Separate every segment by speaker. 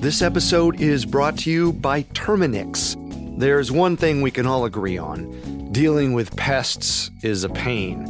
Speaker 1: This episode is brought to you by Terminix. There's one thing we can all agree on dealing with pests is a pain.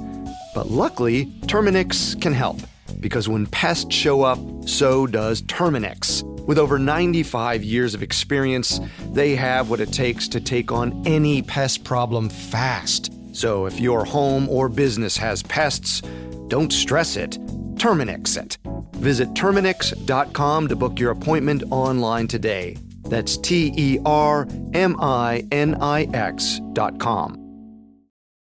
Speaker 1: But luckily, Terminix can help because when pests show up, so does Terminix. With over 95 years of experience, they have what it takes to take on any pest problem fast. So if your home or business has pests, don't stress it, Terminix it. Visit Terminix.com to book your appointment online today. That's T E R M I N I X.com.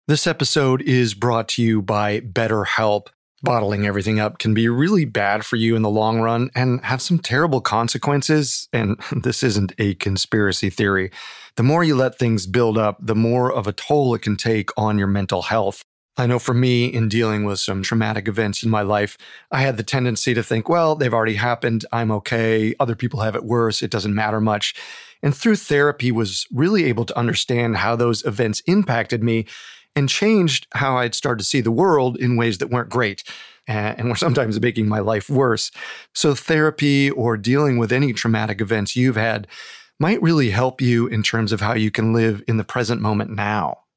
Speaker 1: This episode is brought to you by BetterHelp. Bottling everything up can be really bad for you in the long run and have some terrible consequences. And this isn't a conspiracy theory. The more you let things build up, the more of a toll it can take on your mental health. I know for me, in dealing with some traumatic events in my life, I had the tendency to think, well, they've already happened. I'm okay. Other people have it worse. It doesn't matter much. And through therapy was really able to understand how those events impacted me and changed how I'd started to see the world in ways that weren't great and were sometimes making my life worse. So therapy or dealing with any traumatic events you've had might really help you in terms of how you can live in the present moment now.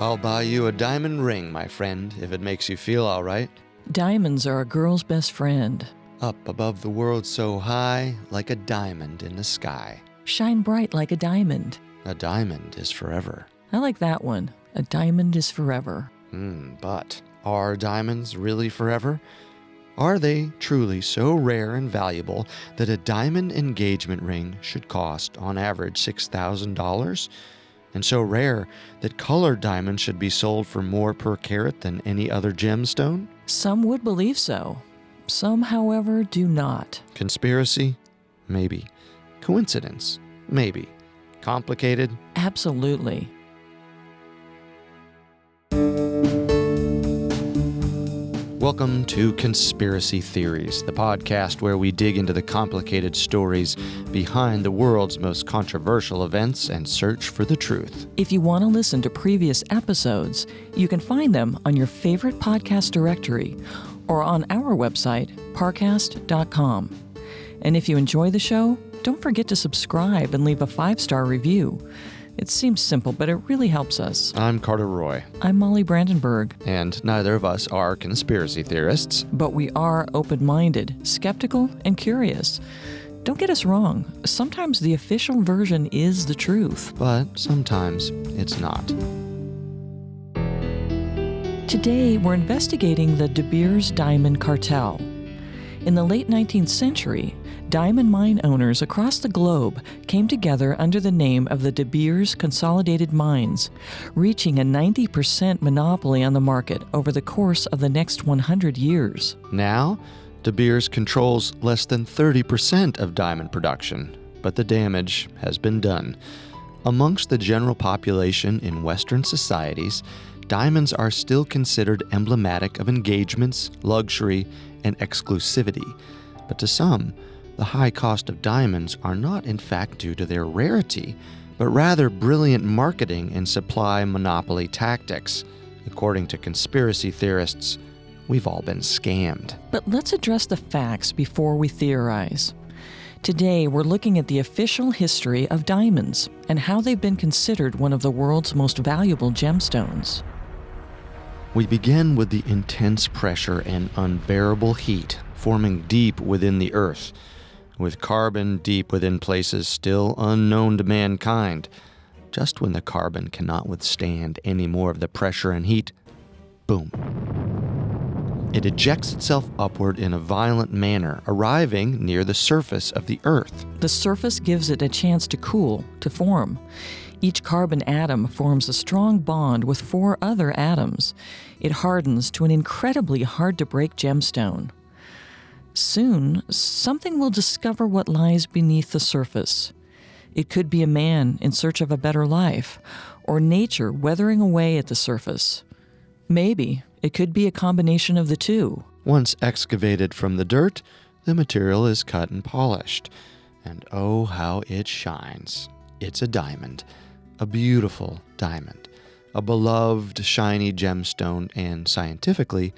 Speaker 1: I'll buy you a diamond ring, my friend, if it makes you feel all right.
Speaker 2: Diamonds are a girl's best friend.
Speaker 1: Up above the world so high, like a diamond in the sky.
Speaker 2: Shine bright like a diamond.
Speaker 1: A diamond is forever.
Speaker 2: I like that one. A diamond is forever.
Speaker 1: Hmm, but are diamonds really forever? Are they truly so rare and valuable that a diamond engagement ring should cost, on average, $6,000? And so rare that colored diamonds should be sold for more per carat than any other gemstone?
Speaker 2: Some would believe so. Some, however, do not.
Speaker 1: Conspiracy? Maybe. Coincidence? Maybe. Complicated?
Speaker 2: Absolutely.
Speaker 1: Welcome to Conspiracy Theories, the podcast where we dig into the complicated stories behind the world's most controversial events and search for the truth.
Speaker 2: If you want to listen to previous episodes, you can find them on your favorite podcast directory or on our website, parcast.com. And if you enjoy the show, don't forget to subscribe and leave a five star review. It seems simple, but it really helps us.
Speaker 1: I'm Carter Roy.
Speaker 2: I'm Molly Brandenburg.
Speaker 1: And neither of us are conspiracy theorists.
Speaker 2: But we are open minded, skeptical, and curious. Don't get us wrong, sometimes the official version is the truth.
Speaker 1: But sometimes it's not.
Speaker 2: Today, we're investigating the De Beers Diamond Cartel. In the late 19th century, diamond mine owners across the globe came together under the name of the De Beers Consolidated Mines, reaching a 90% monopoly on the market over the course of the next 100 years.
Speaker 1: Now, De Beers controls less than 30% of diamond production, but the damage has been done. Amongst the general population in Western societies, diamonds are still considered emblematic of engagements, luxury, and exclusivity. But to some, the high cost of diamonds are not in fact due to their rarity, but rather brilliant marketing and supply monopoly tactics. According to conspiracy theorists, we've all been scammed.
Speaker 2: But let's address the facts before we theorize. Today, we're looking at the official history of diamonds and how they've been considered one of the world's most valuable gemstones.
Speaker 1: We begin with the intense pressure and unbearable heat forming deep within the earth. with carbon deep within places still unknown to mankind. Just when the carbon cannot withstand any more of the pressure and heat, boom. It ejects itself upward in a violent manner, arriving near the surface of the Earth.
Speaker 2: The surface gives it a chance to cool, to form. Each carbon atom forms a strong bond with four other atoms. It hardens to an incredibly hard to break gemstone. Soon, something will discover what lies beneath the surface. It could be a man in search of a better life, or nature weathering away at the surface. Maybe it could be a combination of the two.
Speaker 1: Once excavated from the dirt, the material is cut and polished. And oh, how it shines! It's a diamond, a beautiful diamond, a beloved shiny gemstone, and scientifically,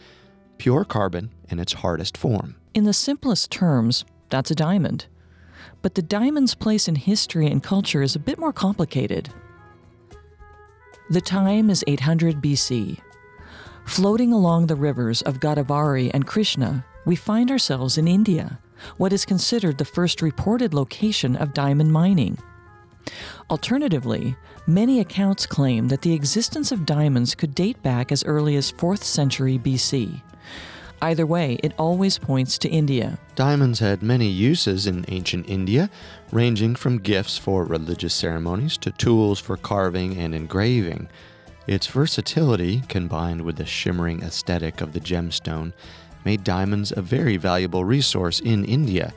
Speaker 1: pure carbon in its hardest form.
Speaker 2: In the simplest terms, that's a diamond. But the diamond's place in history and culture is a bit more complicated. The time is 800 BC. Floating along the rivers of Godavari and Krishna, we find ourselves in India, what is considered the first reported location of diamond mining. Alternatively, many accounts claim that the existence of diamonds could date back as early as 4th century BC. Either way, it always points to India.
Speaker 1: Diamonds had many uses in ancient India, ranging from gifts for religious ceremonies to tools for carving and engraving. Its versatility, combined with the shimmering aesthetic of the gemstone, made diamonds a very valuable resource in India.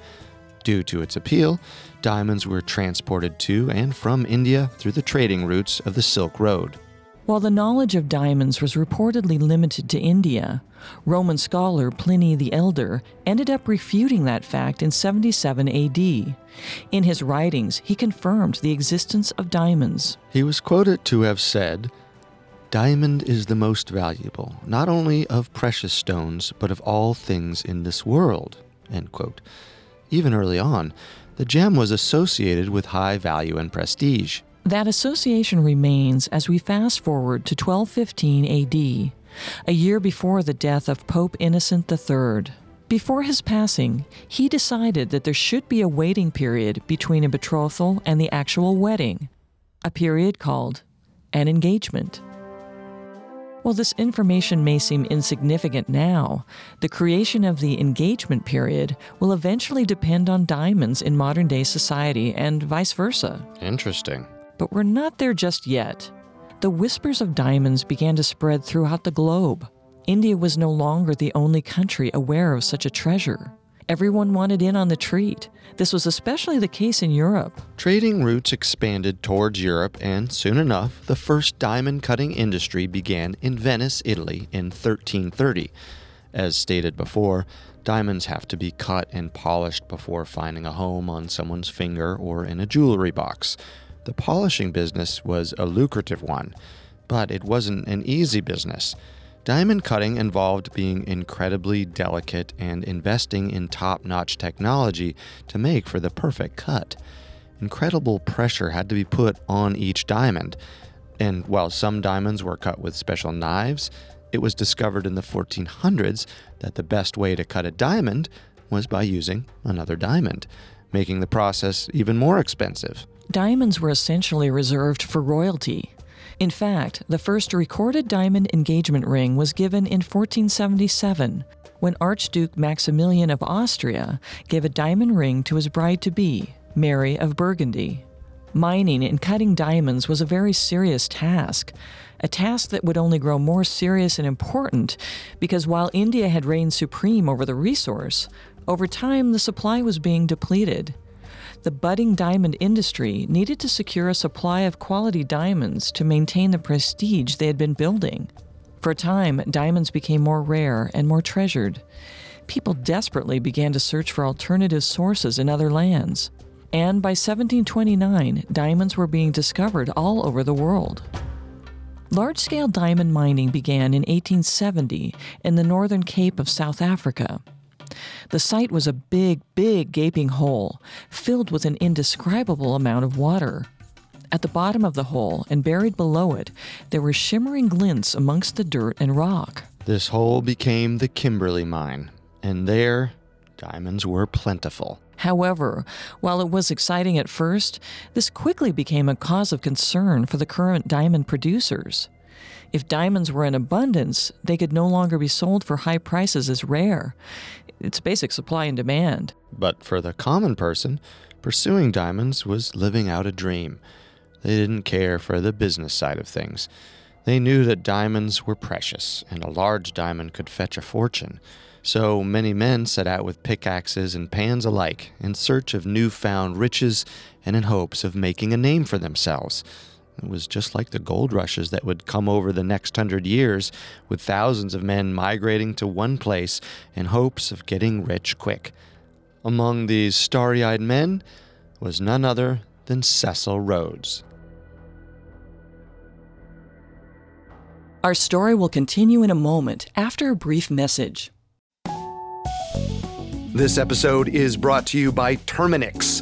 Speaker 1: Due to its appeal, diamonds were transported to and from India through the trading routes of the Silk Road.
Speaker 2: While the knowledge of diamonds was reportedly limited to India, Roman scholar Pliny the Elder ended up refuting that fact in 77 AD. In his writings, he confirmed the existence of diamonds.
Speaker 1: He was quoted to have said, Diamond is the most valuable, not only of precious stones, but of all things in this world. Even early on, the gem was associated with high value and prestige.
Speaker 2: That association remains as we fast forward to 1215 AD, a year before the death of Pope Innocent III. Before his passing, he decided that there should be a waiting period between a betrothal and the actual wedding, a period called an engagement. While this information may seem insignificant now, the creation of the engagement period will eventually depend on diamonds in modern day society and vice versa.
Speaker 1: Interesting.
Speaker 2: But we're not there just yet. The whispers of diamonds began to spread throughout the globe. India was no longer the only country aware of such a treasure. Everyone wanted in on the treat. This was especially the case in Europe.
Speaker 1: Trading routes expanded towards Europe, and soon enough, the first diamond cutting industry began in Venice, Italy in 1330. As stated before, diamonds have to be cut and polished before finding a home on someone's finger or in a jewelry box. The polishing business was a lucrative one, but it wasn't an easy business. Diamond cutting involved being incredibly delicate and investing in top notch technology to make for the perfect cut. Incredible pressure had to be put on each diamond, and while some diamonds were cut with special knives, it was discovered in the 1400s that the best way to cut a diamond was by using another diamond, making the process even more expensive.
Speaker 2: Diamonds were essentially reserved for royalty. In fact, the first recorded diamond engagement ring was given in 1477 when Archduke Maximilian of Austria gave a diamond ring to his bride to be, Mary of Burgundy. Mining and cutting diamonds was a very serious task, a task that would only grow more serious and important because while India had reigned supreme over the resource, over time the supply was being depleted the budding diamond industry needed to secure a supply of quality diamonds to maintain the prestige they had been building. For a time, diamonds became more rare and more treasured. People desperately began to search for alternative sources in other lands. And by 1729, diamonds were being discovered all over the world. Large scale diamond mining began in 1870 in the northern Cape of South Africa. The site was a big, big gaping hole, filled with an indescribable amount of water. At the bottom of the hole and buried below it, there were shimmering glints amongst the dirt and rock.
Speaker 1: This hole became the Kimberley mine, and there Diamonds were plentiful.
Speaker 2: However, while it was exciting at first, this quickly became a cause of concern for the current diamond producers. If diamonds were in abundance, they could no longer be sold for high prices as rare. It's basic supply and demand.
Speaker 1: But for the common person, pursuing diamonds was living out a dream. They didn't care for the business side of things. They knew that diamonds were precious, and a large diamond could fetch a fortune. So many men set out with pickaxes and pans alike in search of new-found riches and in hopes of making a name for themselves. It was just like the gold rushes that would come over the next hundred years, with thousands of men migrating to one place in hopes of getting rich quick. Among these starry eyed men was none other than Cecil Rhodes.
Speaker 2: Our story will continue in a moment after a brief message.
Speaker 1: This episode is brought to you by Terminix.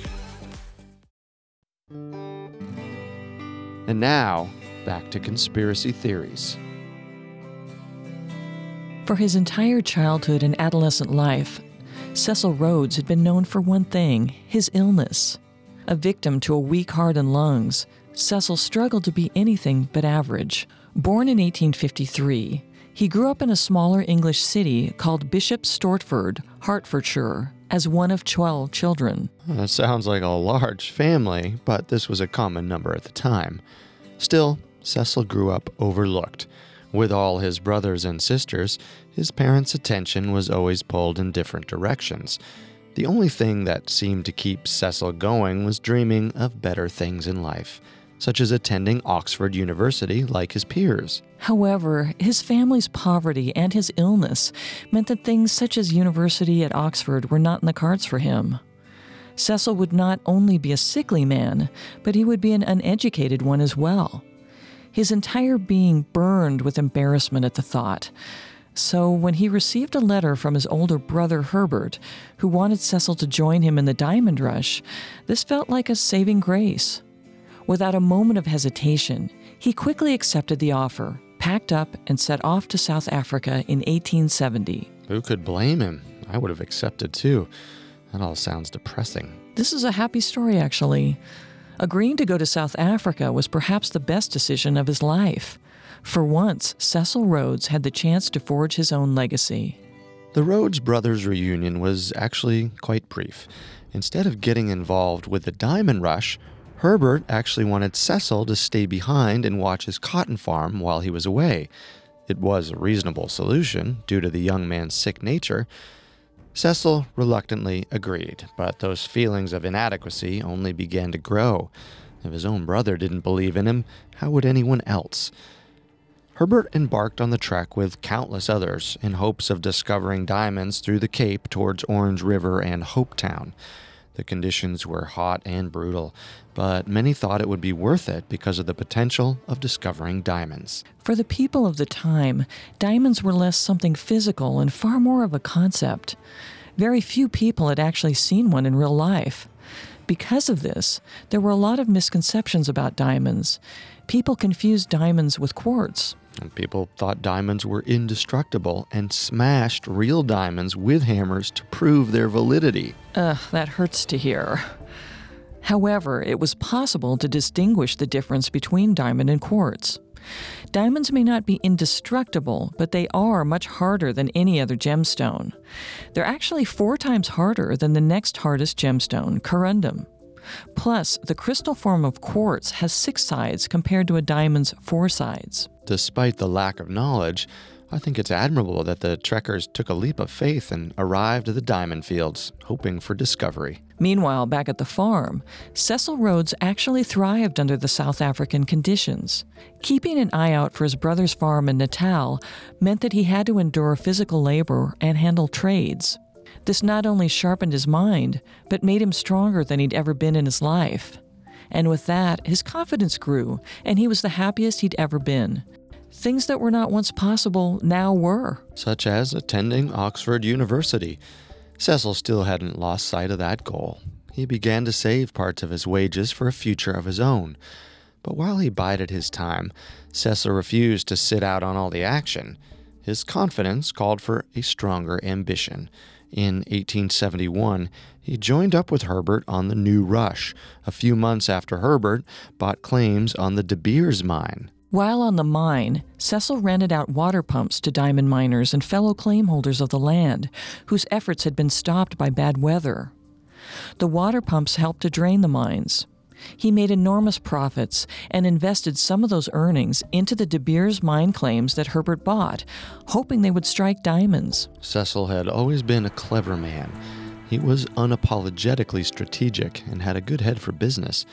Speaker 1: And now, back to conspiracy theories.
Speaker 2: For his entire childhood and adolescent life, Cecil Rhodes had been known for one thing his illness. A victim to a weak heart and lungs, Cecil struggled to be anything but average. Born in 1853, he grew up in a smaller English city called Bishop Stortford, Hertfordshire, as one of 12 children.
Speaker 1: Hmm, that sounds like a large family, but this was a common number at the time. Still, Cecil grew up overlooked. With all his brothers and sisters, his parents' attention was always pulled in different directions. The only thing that seemed to keep Cecil going was dreaming of better things in life, such as attending Oxford University like his peers.
Speaker 2: However, his family's poverty and his illness meant that things such as university at Oxford were not in the cards for him. Cecil would not only be a sickly man, but he would be an uneducated one as well. His entire being burned with embarrassment at the thought. So, when he received a letter from his older brother Herbert, who wanted Cecil to join him in the diamond rush, this felt like a saving grace. Without a moment of hesitation, he quickly accepted the offer, packed up, and set off to South Africa in 1870.
Speaker 1: Who could blame him? I would have accepted too. That all sounds depressing.
Speaker 2: This is a happy story, actually. Agreeing to go to South Africa was perhaps the best decision of his life. For once, Cecil Rhodes had the chance to forge his own legacy.
Speaker 1: The Rhodes brothers' reunion was actually quite brief. Instead of getting involved with the diamond rush, Herbert actually wanted Cecil to stay behind and watch his cotton farm while he was away. It was a reasonable solution due to the young man's sick nature. Cecil reluctantly agreed, but those feelings of inadequacy only began to grow. If his own brother didn't believe in him, how would anyone else? Herbert embarked on the trek with countless others in hopes of discovering diamonds through the Cape towards Orange River and Hopetown. The conditions were hot and brutal, but many thought it would be worth it because of the potential of discovering diamonds.
Speaker 2: For the people of the time, diamonds were less something physical and far more of a concept. Very few people had actually seen one in real life. Because of this, there were a lot of misconceptions about diamonds. People confused diamonds with quartz.
Speaker 1: And people thought diamonds were indestructible and smashed real diamonds with hammers to prove their validity.
Speaker 2: Ugh, that hurts to hear. However, it was possible to distinguish the difference between diamond and quartz. Diamonds may not be indestructible, but they are much harder than any other gemstone. They're actually four times harder than the next hardest gemstone, corundum. Plus, the crystal form of quartz has six sides compared to a diamond's four sides.
Speaker 1: Despite the lack of knowledge, I think it's admirable that the trekkers took a leap of faith and arrived at the diamond fields, hoping for discovery.
Speaker 2: Meanwhile, back at the farm, Cecil Rhodes actually thrived under the South African conditions. Keeping an eye out for his brother's farm in Natal meant that he had to endure physical labor and handle trades. This not only sharpened his mind, but made him stronger than he'd ever been in his life. And with that, his confidence grew, and he was the happiest he'd ever been. Things that were not once possible now were.
Speaker 1: Such as attending Oxford University. Cecil still hadn't lost sight of that goal. He began to save parts of his wages for a future of his own. But while he bided his time, Cecil refused to sit out on all the action. His confidence called for a stronger ambition. In 1871, he joined up with Herbert on the New Rush, a few months after Herbert bought claims on the De Beers mine.
Speaker 2: While on the mine, Cecil rented out water pumps to diamond miners and fellow claim holders of the land, whose efforts had been stopped by bad weather. The water pumps helped to drain the mines. He made enormous profits and invested some of those earnings into the De Beers mine claims that Herbert bought, hoping they would strike diamonds.
Speaker 1: Cecil had always been a clever man. He was unapologetically strategic and had a good head for business,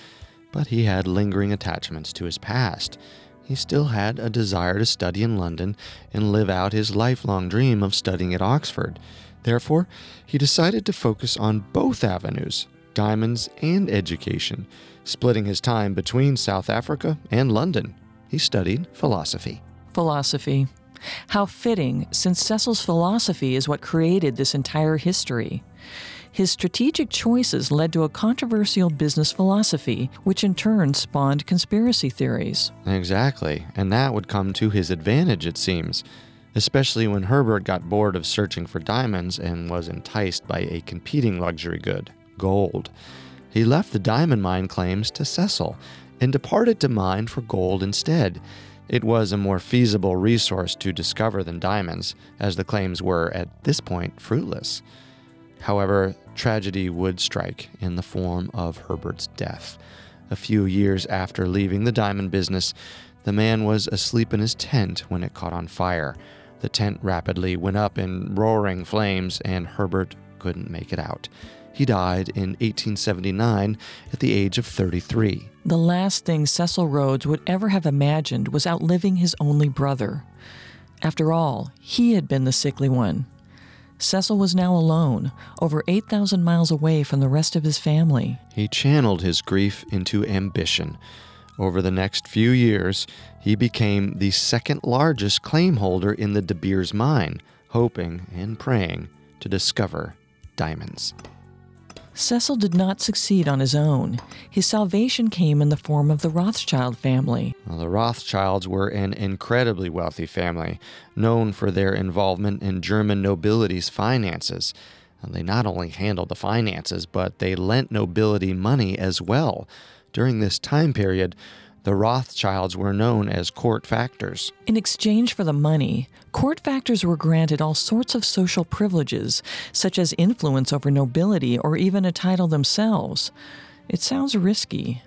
Speaker 1: but he had lingering attachments to his past he still had a desire to study in London and live out his lifelong dream of studying at Oxford. Therefore, he decided to focus on both avenues diamonds and education, splitting his time between South Africa and London. He studied philosophy.
Speaker 2: Philosophy. How fitting, since Cecil's philosophy is what created this entire history. His strategic choices led to a controversial business philosophy, which in turn spawned conspiracy theories.
Speaker 1: Exactly, and that would come to his advantage, it seems, especially when Herbert got bored of searching for diamonds and was enticed by a competing luxury good, gold. He left the diamond mine claims to Cecil and departed to mine for gold instead. It was a more feasible resource to discover than diamonds, as the claims were, at this point, fruitless. However, tragedy would strike in the form of Herbert's death. A few years after leaving the diamond business, the man was asleep in his tent when it caught on fire. The tent rapidly went up in roaring flames, and Herbert couldn't make it out. He died in 1879 at the age of 33.
Speaker 2: The last thing Cecil Rhodes would ever have imagined was outliving his only brother. After all, he had been the sickly one. Cecil was now alone, over 8,000 miles away from the rest of his family.
Speaker 1: He channeled his grief into ambition. Over the next few years, he became the second largest claim holder in the De Beers mine, hoping and praying to discover diamonds.
Speaker 2: Cecil did not succeed on his own. His salvation came in the form of the Rothschild family.
Speaker 1: Well, the Rothschilds were an incredibly wealthy family, known for their involvement in German nobility's finances. They not only handled the finances, but they lent nobility money as well. During this time period, the Rothschilds were known as court factors.
Speaker 2: In exchange for the money, court factors were granted all sorts of social privileges, such as influence over nobility or even a title themselves. It sounds risky,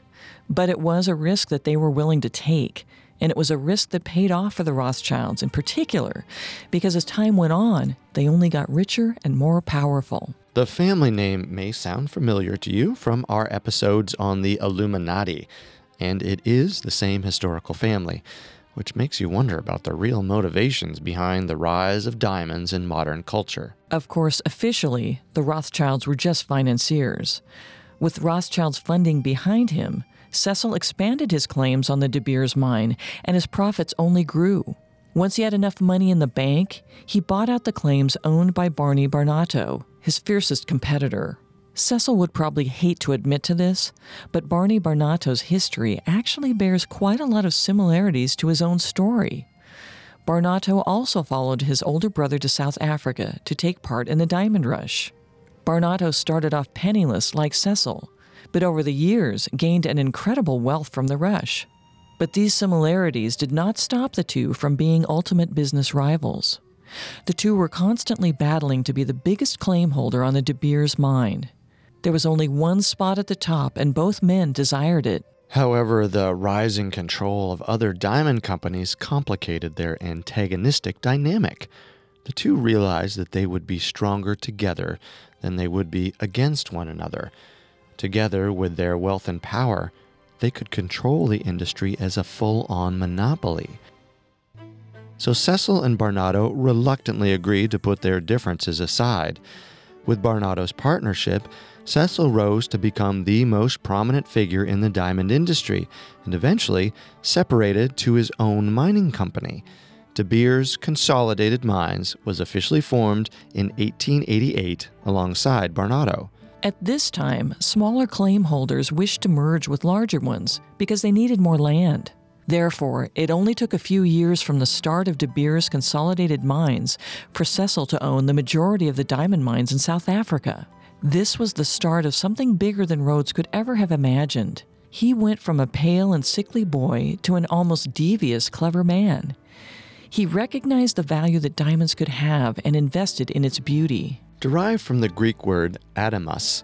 Speaker 2: but it was a risk that they were willing to take. And it was a risk that paid off for the Rothschilds in particular, because as time went on, they only got richer and more powerful.
Speaker 1: The family name may sound familiar to you from our episodes on the Illuminati and it is the same historical family, which makes you wonder about the real motivations behind the rise of diamonds in modern culture.
Speaker 2: Of course, officially, the Rothschilds were just financiers. With Rothschild's funding behind him, Cecil expanded his claims on the De Beers mine, and his profits only grew. Once he had enough money in the bank, he bought out the claims owned by Barney Barnato, his fiercest competitor. Cecil would probably hate to admit to this, but Barney Barnato's history actually bears quite a lot of similarities to his own story. Barnato also followed his older brother to South Africa to take part in the diamond rush. Barnato started off penniless like Cecil, but over the years gained an incredible wealth from the rush. But these similarities did not stop the two from being ultimate business rivals. The two were constantly battling to be the biggest claim holder on the De Beers mine. There was only one spot at the top, and both men desired it.
Speaker 1: However, the rising control of other diamond companies complicated their antagonistic dynamic. The two realized that they would be stronger together than they would be against one another. Together, with their wealth and power, they could control the industry as a full on monopoly. So Cecil and Barnato reluctantly agreed to put their differences aside. With Barnato's partnership, Cecil rose to become the most prominent figure in the diamond industry and eventually separated to his own mining company. De Beers Consolidated Mines was officially formed in 1888 alongside Barnato.
Speaker 2: At this time, smaller claim holders wished to merge with larger ones because they needed more land. Therefore, it only took a few years from the start of De Beers Consolidated Mines for Cecil to own the majority of the diamond mines in South Africa. This was the start of something bigger than Rhodes could ever have imagined. He went from a pale and sickly boy to an almost devious, clever man. He recognized the value that diamonds could have and invested in its beauty.
Speaker 1: Derived from the Greek word adamas,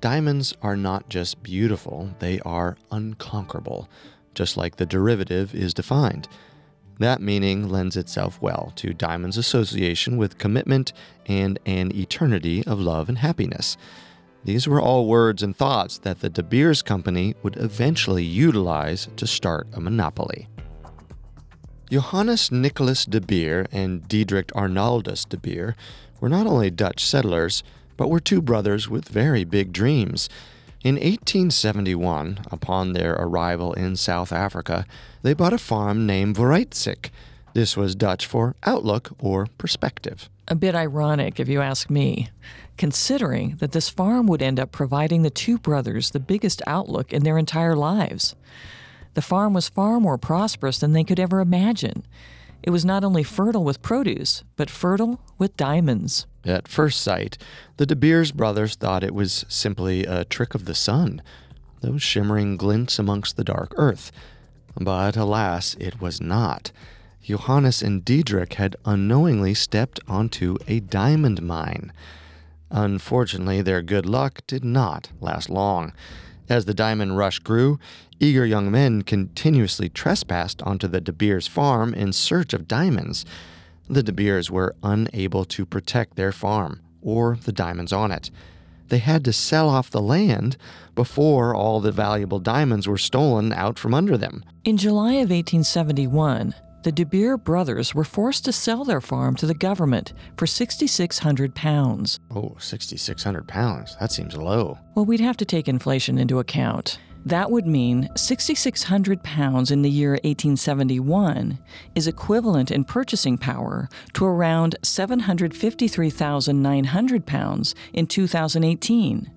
Speaker 1: diamonds are not just beautiful, they are unconquerable, just like the derivative is defined. That meaning lends itself well to diamond's association with commitment and an eternity of love and happiness. These were all words and thoughts that the De Beers Company would eventually utilize to start a monopoly. Johannes Nicholas de Beer and Diedrich Arnaldus de Beer were not only Dutch settlers, but were two brothers with very big dreams. In 1871, upon their arrival in South Africa, they bought a farm named Vooruitzicht. This was Dutch for outlook or perspective.
Speaker 2: A bit ironic, if you ask me, considering that this farm would end up providing the two brothers the biggest outlook in their entire lives. The farm was far more prosperous than they could ever imagine. It was not only fertile with produce, but fertile with diamonds.
Speaker 1: At first sight, the De Beers brothers thought it was simply a trick of the sun, those shimmering glints amongst the dark earth. But alas, it was not. Johannes and Diedrich had unknowingly stepped onto a diamond mine. Unfortunately, their good luck did not last long. As the diamond rush grew, eager young men continuously trespassed onto the De Beers farm in search of diamonds. The De Beers were unable to protect their farm or the diamonds on it. They had to sell off the land before all the valuable diamonds were stolen out from under them.
Speaker 2: In July of 1871, the De Beer brothers were forced to sell their farm to the government for 6,600 pounds.
Speaker 1: Oh, 6,600 pounds. That seems low.
Speaker 2: Well, we'd have to take inflation into account. That would mean 6,600 pounds in the year 1871 is equivalent in purchasing power to around 753,900 pounds in 2018.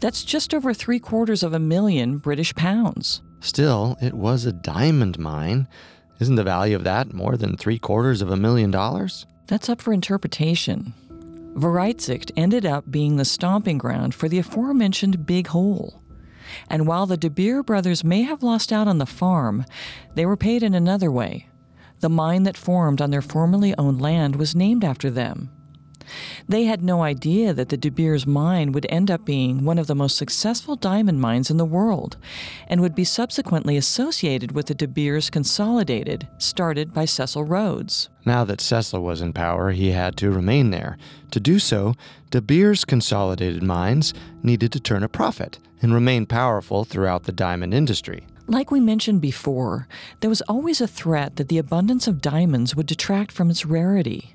Speaker 2: That's just over three quarters of a million British pounds.
Speaker 1: Still, it was a diamond mine. Isn't the value of that more than three quarters of a million dollars?
Speaker 2: That's up for interpretation. Vooruitzicht ended up being the stomping ground for the aforementioned Big Hole. And while the De Beer brothers may have lost out on the farm, they were paid in another way. The mine that formed on their formerly owned land was named after them. They had no idea that the De Beers mine would end up being one of the most successful diamond mines in the world and would be subsequently associated with the De Beers Consolidated, started by Cecil Rhodes.
Speaker 1: Now that Cecil was in power, he had to remain there. To do so, De Beers Consolidated Mines needed to turn a profit and remain powerful throughout the diamond industry.
Speaker 2: Like we mentioned before, there was always a threat that the abundance of diamonds would detract from its rarity.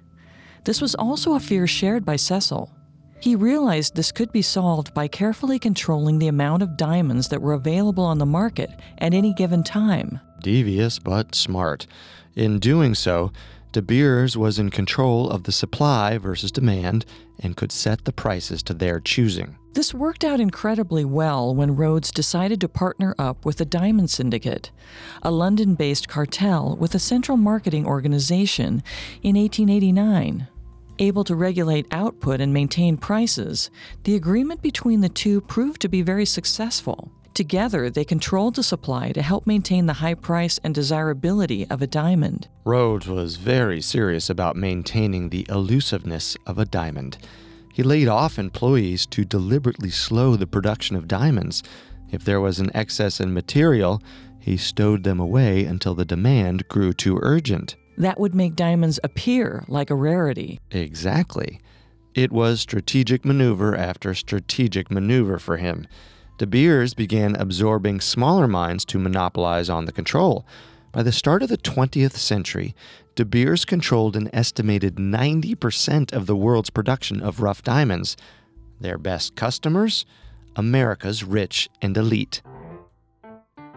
Speaker 2: This was also a fear shared by Cecil. He realized this could be solved by carefully controlling the amount of diamonds that were available on the market at any given time.
Speaker 1: Devious but smart. In doing so, De Beers was in control of the supply versus demand and could set the prices to their choosing.
Speaker 2: This worked out incredibly well when Rhodes decided to partner up with the Diamond Syndicate, a London based cartel with a central marketing organization, in 1889. Able to regulate output and maintain prices, the agreement between the two proved to be very successful. Together, they controlled the supply to help maintain the high price and desirability of a diamond.
Speaker 1: Rhodes was very serious about maintaining the elusiveness of a diamond. He laid off employees to deliberately slow the production of diamonds. If there was an excess in material, he stowed them away until the demand grew too urgent.
Speaker 2: That would make diamonds appear like a rarity.
Speaker 1: Exactly. It was strategic maneuver after strategic maneuver for him. De Beers began absorbing smaller mines to monopolize on the control. By the start of the 20th century, De Beers controlled an estimated 90% of the world's production of rough diamonds. Their best customers? America's rich and elite.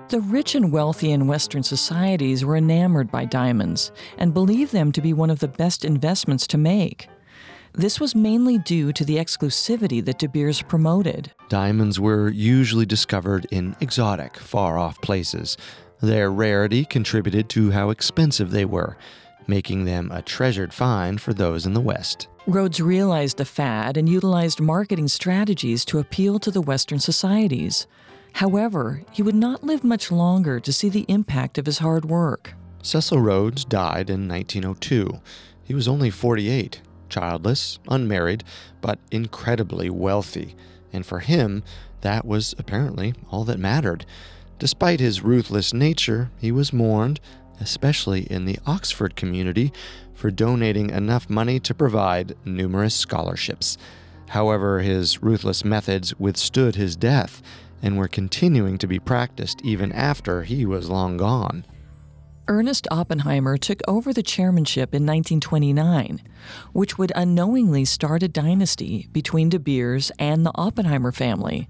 Speaker 2: The rich and wealthy in Western societies were enamored by diamonds and believed them to be one of the best investments to make. This was mainly due to the exclusivity that De Beers promoted.
Speaker 1: Diamonds were usually discovered in exotic, far off places. Their rarity contributed to how expensive they were, making them a treasured find for those in the West.
Speaker 2: Rhodes realized the fad and utilized marketing strategies to appeal to the Western societies. However, he would not live much longer to see the impact of his hard work.
Speaker 1: Cecil Rhodes died in 1902. He was only 48, childless, unmarried, but incredibly wealthy. And for him, that was apparently all that mattered. Despite his ruthless nature, he was mourned, especially in the Oxford community, for donating enough money to provide numerous scholarships. However, his ruthless methods withstood his death and were continuing to be practiced even after he was long gone.
Speaker 2: Ernest Oppenheimer took over the chairmanship in 1929, which would unknowingly start a dynasty between De Beers and the Oppenheimer family,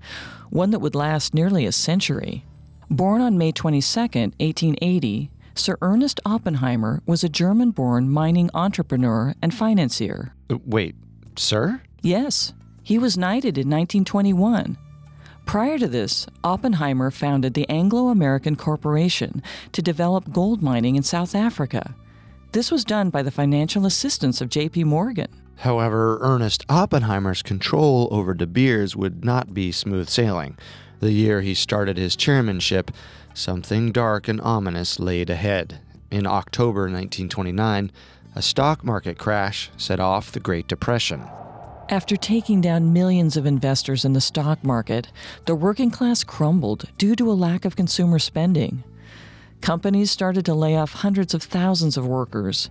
Speaker 2: one that would last nearly a century. Born on May 22, 1880, Sir Ernest Oppenheimer was a German born mining entrepreneur and financier.
Speaker 1: Wait, sir?
Speaker 2: Yes, he was knighted in 1921. Prior to this, Oppenheimer founded the Anglo American Corporation to develop gold mining in South Africa. This was done by the financial assistance of J.P. Morgan.
Speaker 1: However, Ernest Oppenheimer's control over De Beers would not be smooth sailing. The year he started his chairmanship, something dark and ominous laid ahead. In October 1929, a stock market crash set off the Great Depression.
Speaker 2: After taking down millions of investors in the stock market, the working class crumbled due to a lack of consumer spending. Companies started to lay off hundreds of thousands of workers.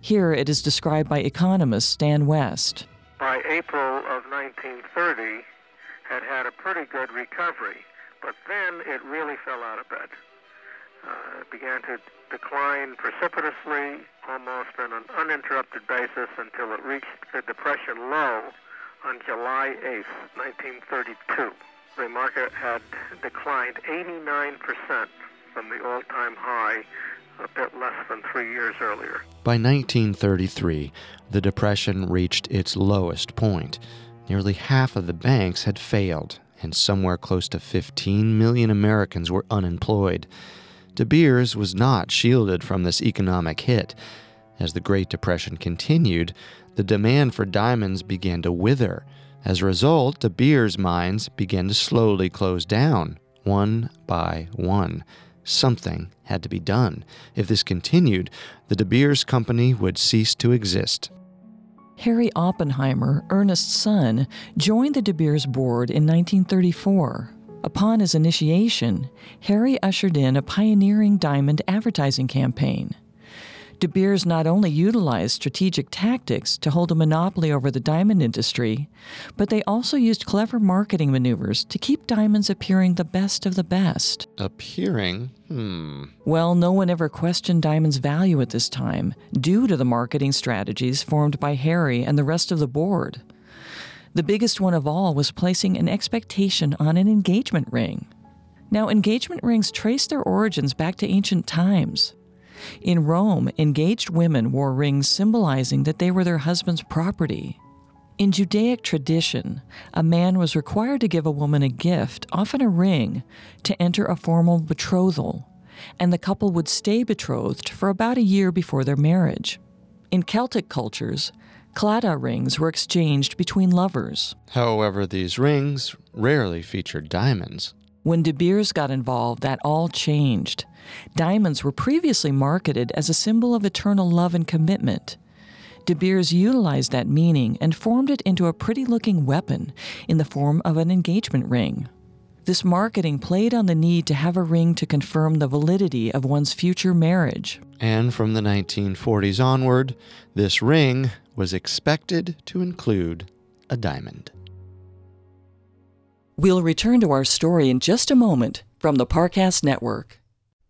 Speaker 2: Here it is described by economist Stan West.
Speaker 3: by April of 1930 had had a pretty good recovery, but then it really fell out of bed. Uh, it began to decline precipitously, almost on an uninterrupted basis, until it reached the depression low on July 8, 1932. The market had declined 89% from the all-time high a bit less than three years earlier.
Speaker 1: By 1933, the Depression reached its lowest point. Nearly half of the banks had failed, and somewhere close to 15 million Americans were unemployed. De Beers was not shielded from this economic hit. As the Great Depression continued, the demand for diamonds began to wither. As a result, De Beers mines began to slowly close down, one by one. Something had to be done. If this continued, the De Beers Company would cease to exist.
Speaker 2: Harry Oppenheimer, Ernest's son, joined the De Beers board in 1934. Upon his initiation, Harry ushered in a pioneering diamond advertising campaign. De Beers not only utilized strategic tactics to hold a monopoly over the diamond industry, but they also used clever marketing maneuvers to keep diamonds appearing the best of the best.
Speaker 1: Appearing? Hmm.
Speaker 2: Well, no one ever questioned diamonds' value at this time due to the marketing strategies formed by Harry and the rest of the board. The biggest one of all was placing an expectation on an engagement ring. Now, engagement rings trace their origins back to ancient times. In Rome, engaged women wore rings symbolizing that they were their husband's property. In Judaic tradition, a man was required to give a woman a gift, often a ring, to enter a formal betrothal, and the couple would stay betrothed for about a year before their marriage. In Celtic cultures, claddagh rings were exchanged between lovers.
Speaker 1: However, these rings rarely featured diamonds.
Speaker 2: When De Beers got involved, that all changed. Diamonds were previously marketed as a symbol of eternal love and commitment. De Beers utilized that meaning and formed it into a pretty looking weapon in the form of an engagement ring. This marketing played on the need to have a ring to confirm the validity of one's future marriage.
Speaker 1: And from the 1940s onward, this ring was expected to include a diamond.
Speaker 2: We'll return to our story in just a moment from the Parcast Network.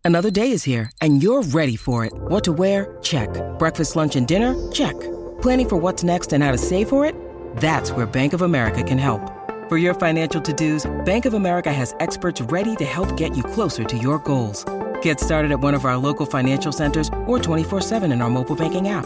Speaker 4: Another day is here, and you're ready for it. What to wear? Check. Breakfast, lunch, and dinner? Check. Planning for what's next and how to save for it? That's where Bank of America can help. For your financial to-dos, Bank of America has experts ready to help get you closer to your goals. Get started at one of our local financial centers or 24-7 in our mobile banking app.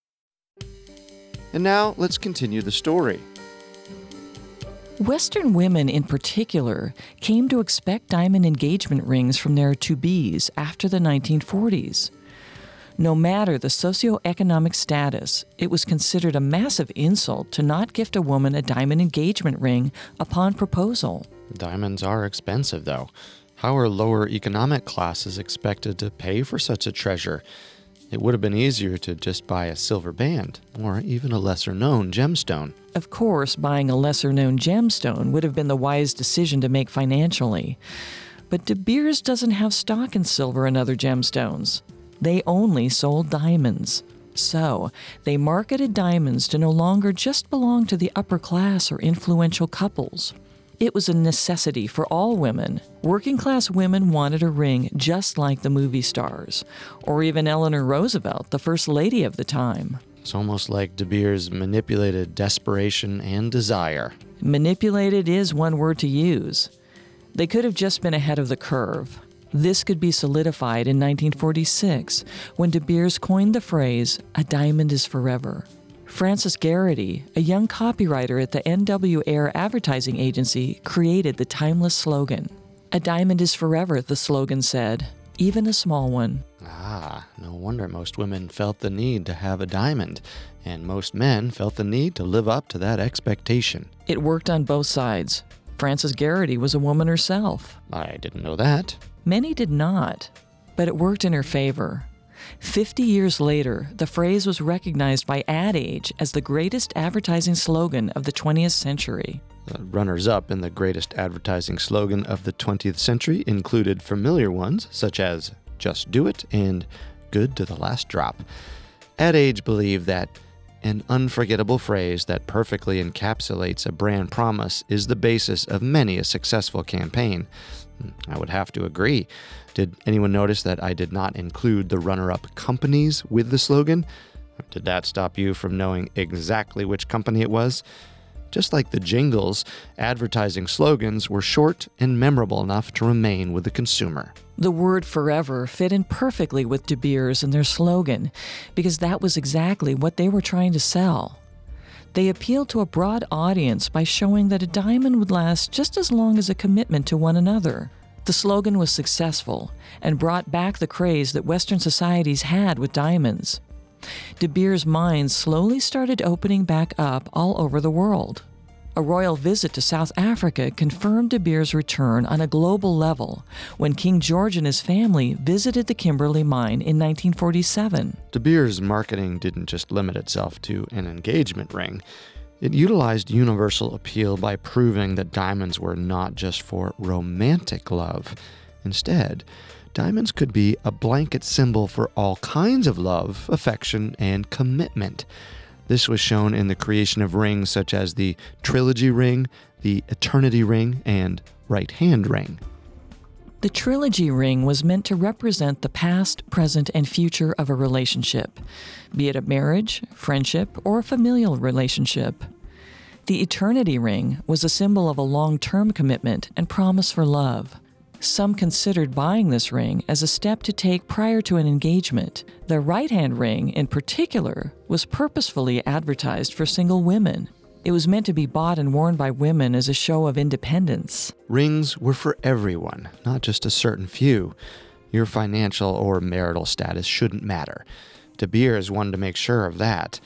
Speaker 1: And now let's continue the story.
Speaker 2: Western women in particular came to expect diamond engagement rings from their to be's after the 1940s. No matter the socioeconomic status, it was considered a massive insult to not gift a woman a diamond engagement ring upon proposal.
Speaker 1: Diamonds are expensive, though. How are lower economic classes expected to pay for such a treasure? It would have been easier to just buy a silver band, or even a lesser known gemstone.
Speaker 2: Of course, buying a lesser known gemstone would have been the wise decision to make financially. But De Beers doesn't have stock in silver and other gemstones. They only sold diamonds. So, they marketed diamonds to no longer just belong to the upper class or influential couples. It was a necessity for all women. Working class women wanted a ring just like the movie stars, or even Eleanor Roosevelt, the first lady of the time.
Speaker 1: It's almost like De Beers manipulated desperation and desire.
Speaker 2: Manipulated is one word to use. They could have just been ahead of the curve. This could be solidified in 1946 when De Beers coined the phrase, a diamond is forever. Frances Gerety, a young copywriter at the NW Ayer advertising agency, created the timeless slogan. A diamond is forever, the slogan said, even a small one.
Speaker 1: Ah, no wonder most women felt the need to have a diamond, and most men felt the need to live up to that expectation.
Speaker 2: It worked on both sides. Frances Gerety was a woman herself.
Speaker 1: I didn't know that.
Speaker 2: Many did not, but it worked in her favor. Fifty years later, the phrase was recognized by Ad Age as the greatest advertising slogan of the 20th century.
Speaker 1: Runners up in the greatest advertising slogan of the 20th century included familiar ones such as Just Do It and Good to the Last Drop. Ad Age believed that an unforgettable phrase that perfectly encapsulates a brand promise is the basis of many a successful campaign. I would have to agree. Did anyone notice that I did not include the runner up companies with the slogan? Did that stop you from knowing exactly which company it was? Just like the jingles, advertising slogans were short and memorable enough to remain with the consumer.
Speaker 2: The word forever fit in perfectly with De Beers and their slogan because that was exactly what they were trying to sell. They appealed to a broad audience by showing that a diamond would last just as long as a commitment to one another. The slogan was successful and brought back the craze that Western societies had with diamonds. De Beers' mind slowly started opening back up all over the world. A royal visit to South Africa confirmed De Beers' return on a global level when King George and his family visited the Kimberley mine in 1947.
Speaker 1: De Beers' marketing didn't just limit itself to an engagement ring. It utilized universal appeal by proving that diamonds were not just for romantic love. Instead, diamonds could be a blanket symbol for all kinds of love, affection, and commitment. This was shown in the creation of rings such as the Trilogy Ring, the Eternity Ring, and Right Hand Ring.
Speaker 2: The trilogy ring was meant to represent the past, present, and future of a relationship, be it a marriage, friendship, or a familial relationship. The eternity ring was a symbol of a long term commitment and promise for love. Some considered buying this ring as a step to take prior to an engagement. The right hand ring, in particular, was purposefully advertised for single women. It was meant to be bought and worn by women as a show of independence.
Speaker 1: Rings were for everyone, not just a certain few. Your financial or marital status shouldn't matter. De Beers wanted to make sure of that.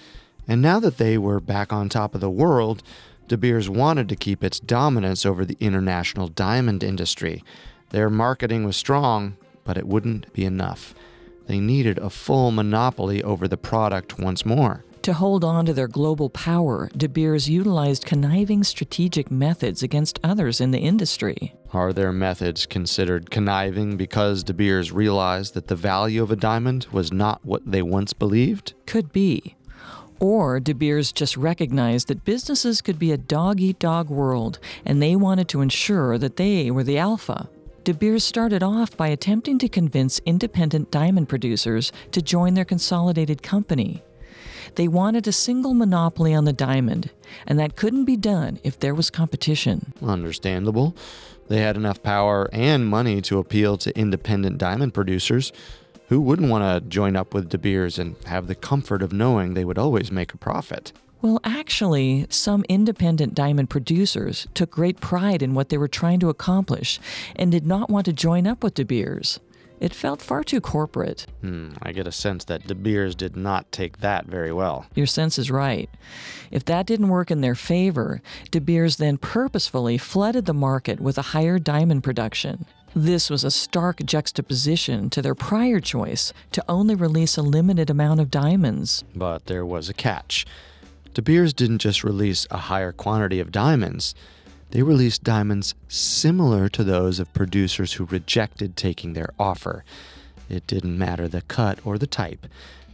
Speaker 1: And now that they were back on top of the world, De Beers wanted to keep its dominance over the international diamond industry. Their marketing was strong, but it wouldn't be enough. They needed a full monopoly over the product once more.
Speaker 2: To hold on to their global power, De Beers utilized conniving strategic methods against others in the industry.
Speaker 1: Are their methods considered conniving because De Beers realized that the value of a diamond was not what they once believed?
Speaker 2: Could be. Or De Beers just recognized that businesses could be a dog eat dog world, and they wanted to ensure that they were the alpha. De Beers started off by attempting to convince independent diamond producers to join their consolidated company. They wanted a single monopoly on the diamond, and that couldn't be done if there was competition.
Speaker 1: Understandable. They had enough power and money to appeal to independent diamond producers. Who wouldn't want to join up with De Beers and have the comfort of knowing they would always make a profit?
Speaker 2: Well, actually, some independent diamond producers took great pride in what they were trying to accomplish and did not want to join up with De Beers. It felt far too corporate.
Speaker 1: Hmm, I get a sense that De Beers did not take that very well.
Speaker 2: Your sense is right. If that didn't work in their favor, De Beers then purposefully flooded the market with a higher diamond production. This was a stark juxtaposition to their prior choice to only release a limited amount of diamonds.
Speaker 1: But there was a catch. De Beers didn't just release a higher quantity of diamonds, they released diamonds similar to those of producers who rejected taking their offer. It didn't matter the cut or the type.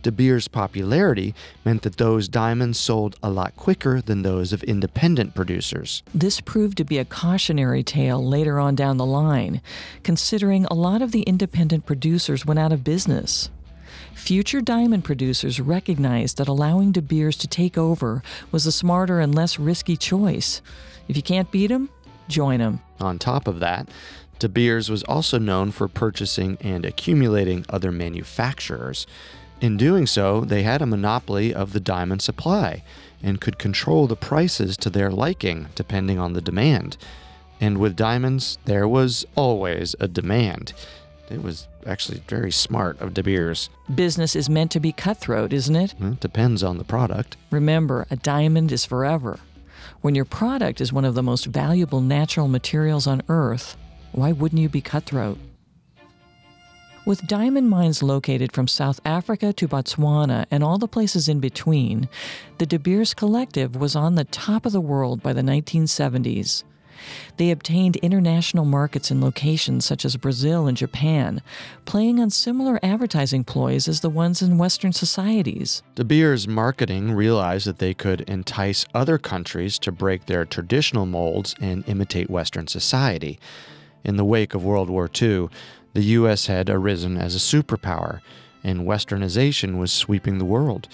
Speaker 1: De Beers' popularity meant that those diamonds sold a lot quicker than those of independent producers.
Speaker 2: This proved to be a cautionary tale later on down the line, considering a lot of the independent producers went out of business. Future diamond producers recognized that allowing De Beers to take over was a smarter and less risky choice. If you can't beat them, join them.
Speaker 1: On top of that, De Beers was also known for purchasing and accumulating other manufacturers. In doing so, they had a monopoly of the diamond supply and could control the prices to their liking depending on the demand. And with diamonds, there was always a demand. It was actually very smart of De Beers.
Speaker 2: Business is meant to be cutthroat, isn't it?
Speaker 1: It depends on the product.
Speaker 2: Remember, a diamond is forever. When your product is one of the most valuable natural materials on Earth, why wouldn't you be cutthroat? With diamond mines located from South Africa to Botswana and all the places in between, the De Beers Collective was on the top of the world by the 1970s. They obtained international markets in locations such as Brazil and Japan, playing on similar advertising ploys as the ones in Western societies.
Speaker 1: De Beers marketing realized that they could entice other countries to break their traditional molds and imitate Western society. In the wake of World War II, the U.S. had arisen as a superpower, and westernization was sweeping the world.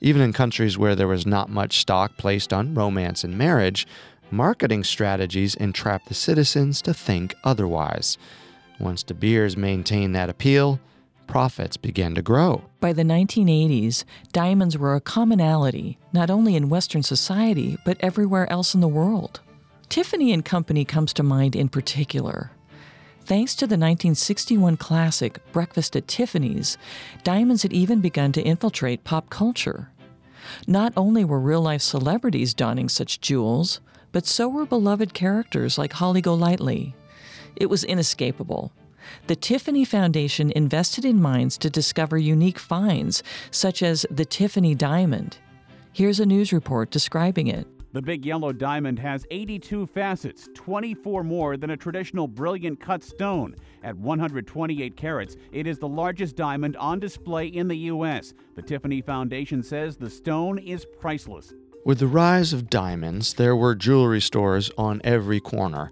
Speaker 1: Even in countries where there was not much stock placed on romance and marriage, marketing strategies entrap the citizens to think otherwise. Once De Beers maintained that appeal, profits began to grow.
Speaker 2: By the 1980s, diamonds were a commonality, not only in Western society, but everywhere else in the world. Tiffany and Company comes to mind in particular. Thanks to the 1961 classic Breakfast at Tiffany's, diamonds had even begun to infiltrate pop culture. Not only were real life celebrities donning such jewels, but so were beloved characters like Holly Golightly. It was inescapable. The Tiffany Foundation invested in mines to discover unique finds, such as the Tiffany diamond. Here's a news report describing it.
Speaker 5: The big yellow diamond has 82 facets, 24 more than a traditional brilliant cut stone. At 128 carats, it is the largest diamond on display in the U.S. The Tiffany Foundation says the stone is priceless.
Speaker 1: With the rise of diamonds, there were jewelry stores on every corner.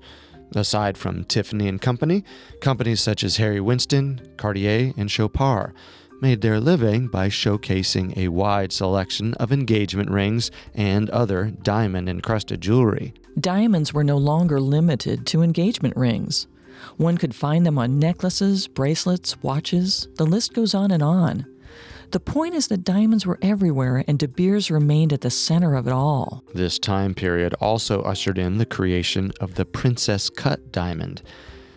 Speaker 1: Aside from Tiffany and Company, companies such as Harry Winston, Cartier, and Chopard made their living by showcasing a wide selection of engagement rings and other diamond encrusted jewelry.
Speaker 2: Diamonds were no longer limited to engagement rings. One could find them on necklaces, bracelets, watches, the list goes on and on. The point is that diamonds were everywhere and De Beers remained at the center of it all.
Speaker 1: This time period also ushered in the creation of the Princess Cut diamond.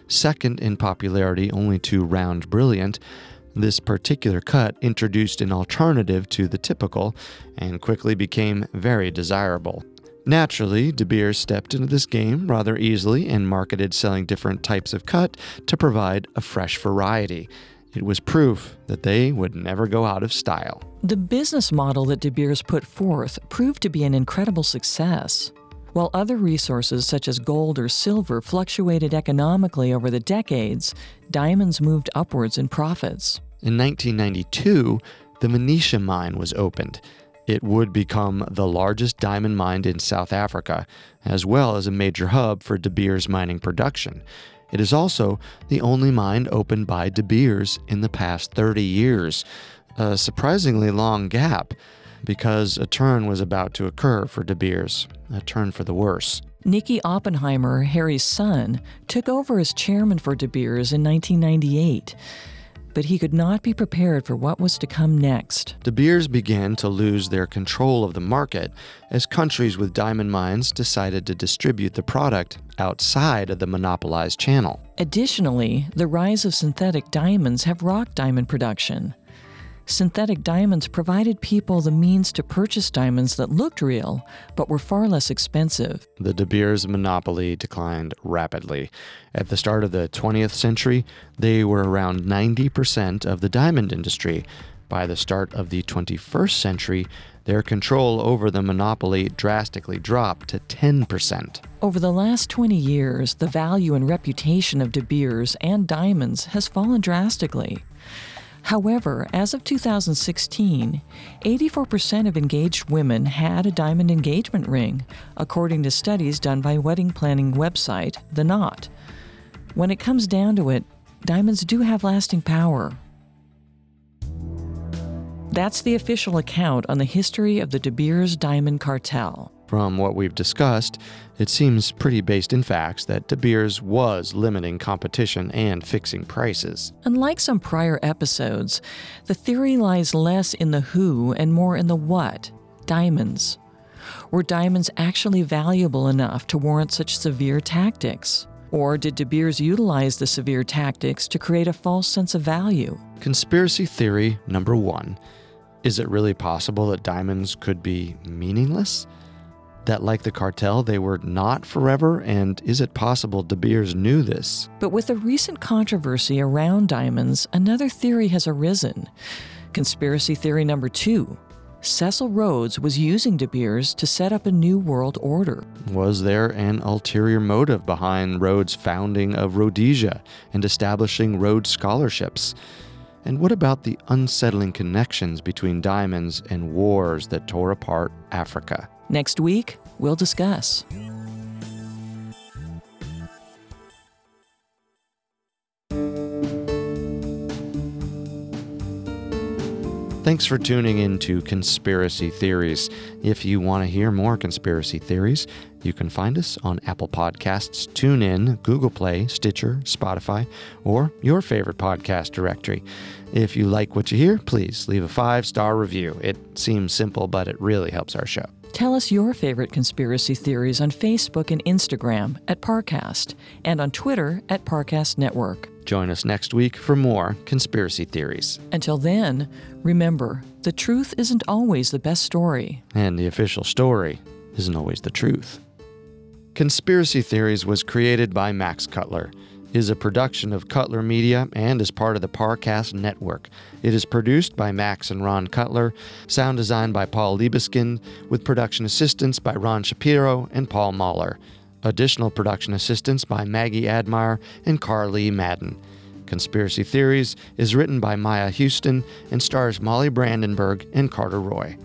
Speaker 1: Second in popularity only to Round Brilliant, this particular cut introduced an alternative to the typical and quickly became very desirable. Naturally, De Beers stepped into this game rather easily and marketed selling different types of cut to provide a fresh variety. It was proof that they would never go out of style.
Speaker 2: The business model that De Beers put forth proved to be an incredible success. While other resources such as gold or silver fluctuated economically over the decades, diamonds moved upwards in profits.
Speaker 1: In 1992, the Venetia mine was opened. It would become the largest diamond mine in South Africa, as well as a major hub for De Beers mining production. It is also the only mine opened by De Beers in the past 30 years, a surprisingly long gap because a turn was about to occur for De Beers, a turn for the worse.
Speaker 2: Nicky Oppenheimer, Harry's son, took over as chairman for De Beers in 1998 but he could not be prepared for what was to come next.
Speaker 1: De Beers began to lose their control of the market as countries with diamond mines decided to distribute the product outside of the monopolized channel.
Speaker 2: Additionally, the rise of synthetic diamonds have rocked diamond production synthetic diamonds provided people the means to purchase diamonds that looked real but were far less expensive.
Speaker 1: The De Beers monopoly declined rapidly. At the start of the 20th century, they were around 90% of the diamond industry. By the start of the 21st century, their control over the monopoly drastically dropped to 10%.
Speaker 2: Over the last 20 years, the value and reputation of De Beers and diamonds has fallen drastically. However, as of 2016, 84% of engaged women had a diamond engagement ring, according to studies done by wedding planning website The Knot. When it comes down to it, diamonds do have lasting power. That's the official account on the history of the De Beers Diamond Cartel.
Speaker 1: From what we've discussed, it seems pretty based in facts that De Beers was limiting competition and fixing prices.
Speaker 2: Unlike some prior episodes, the theory lies less in the who and more in the what diamonds. Were diamonds actually valuable enough to warrant such severe tactics? Or did De Beers utilize the severe tactics to create a false sense of value?
Speaker 1: Conspiracy theory number one Is it really possible that diamonds could be meaningless? That, like the cartel, they were not forever? And is it possible De Beers knew this?
Speaker 2: But with the recent controversy around diamonds, another theory has arisen. Conspiracy theory number two Cecil Rhodes was using De Beers to set up a new world order.
Speaker 1: Was there an ulterior motive behind Rhodes' founding of Rhodesia and establishing Rhodes scholarships? And what about the unsettling connections between diamonds and wars that tore apart Africa?
Speaker 2: Next week, we'll discuss.
Speaker 1: Thanks for tuning in to Conspiracy Theories. If you want to hear more conspiracy theories, you can find us on Apple Podcasts, TuneIn, Google Play, Stitcher, Spotify, or your favorite podcast directory. If you like what you hear, please leave a five star review. It seems simple, but it really helps our show.
Speaker 2: Tell us your favorite conspiracy theories on Facebook and Instagram at Parcast and on Twitter at Parcast Network.
Speaker 1: Join us next week for more conspiracy theories.
Speaker 2: Until then, remember the truth isn't always the best story,
Speaker 1: and the official story isn't always the truth. Conspiracy Theories was created by Max Cutler, is a production of Cutler Media and is part of the Parcast Network. It is produced by Max and Ron Cutler, sound design by Paul Liebeskind, with production assistance by Ron Shapiro and Paul Mahler. Additional production assistance by Maggie Admire and Carly Madden. Conspiracy Theories is written by Maya Houston and stars Molly Brandenburg and Carter Roy.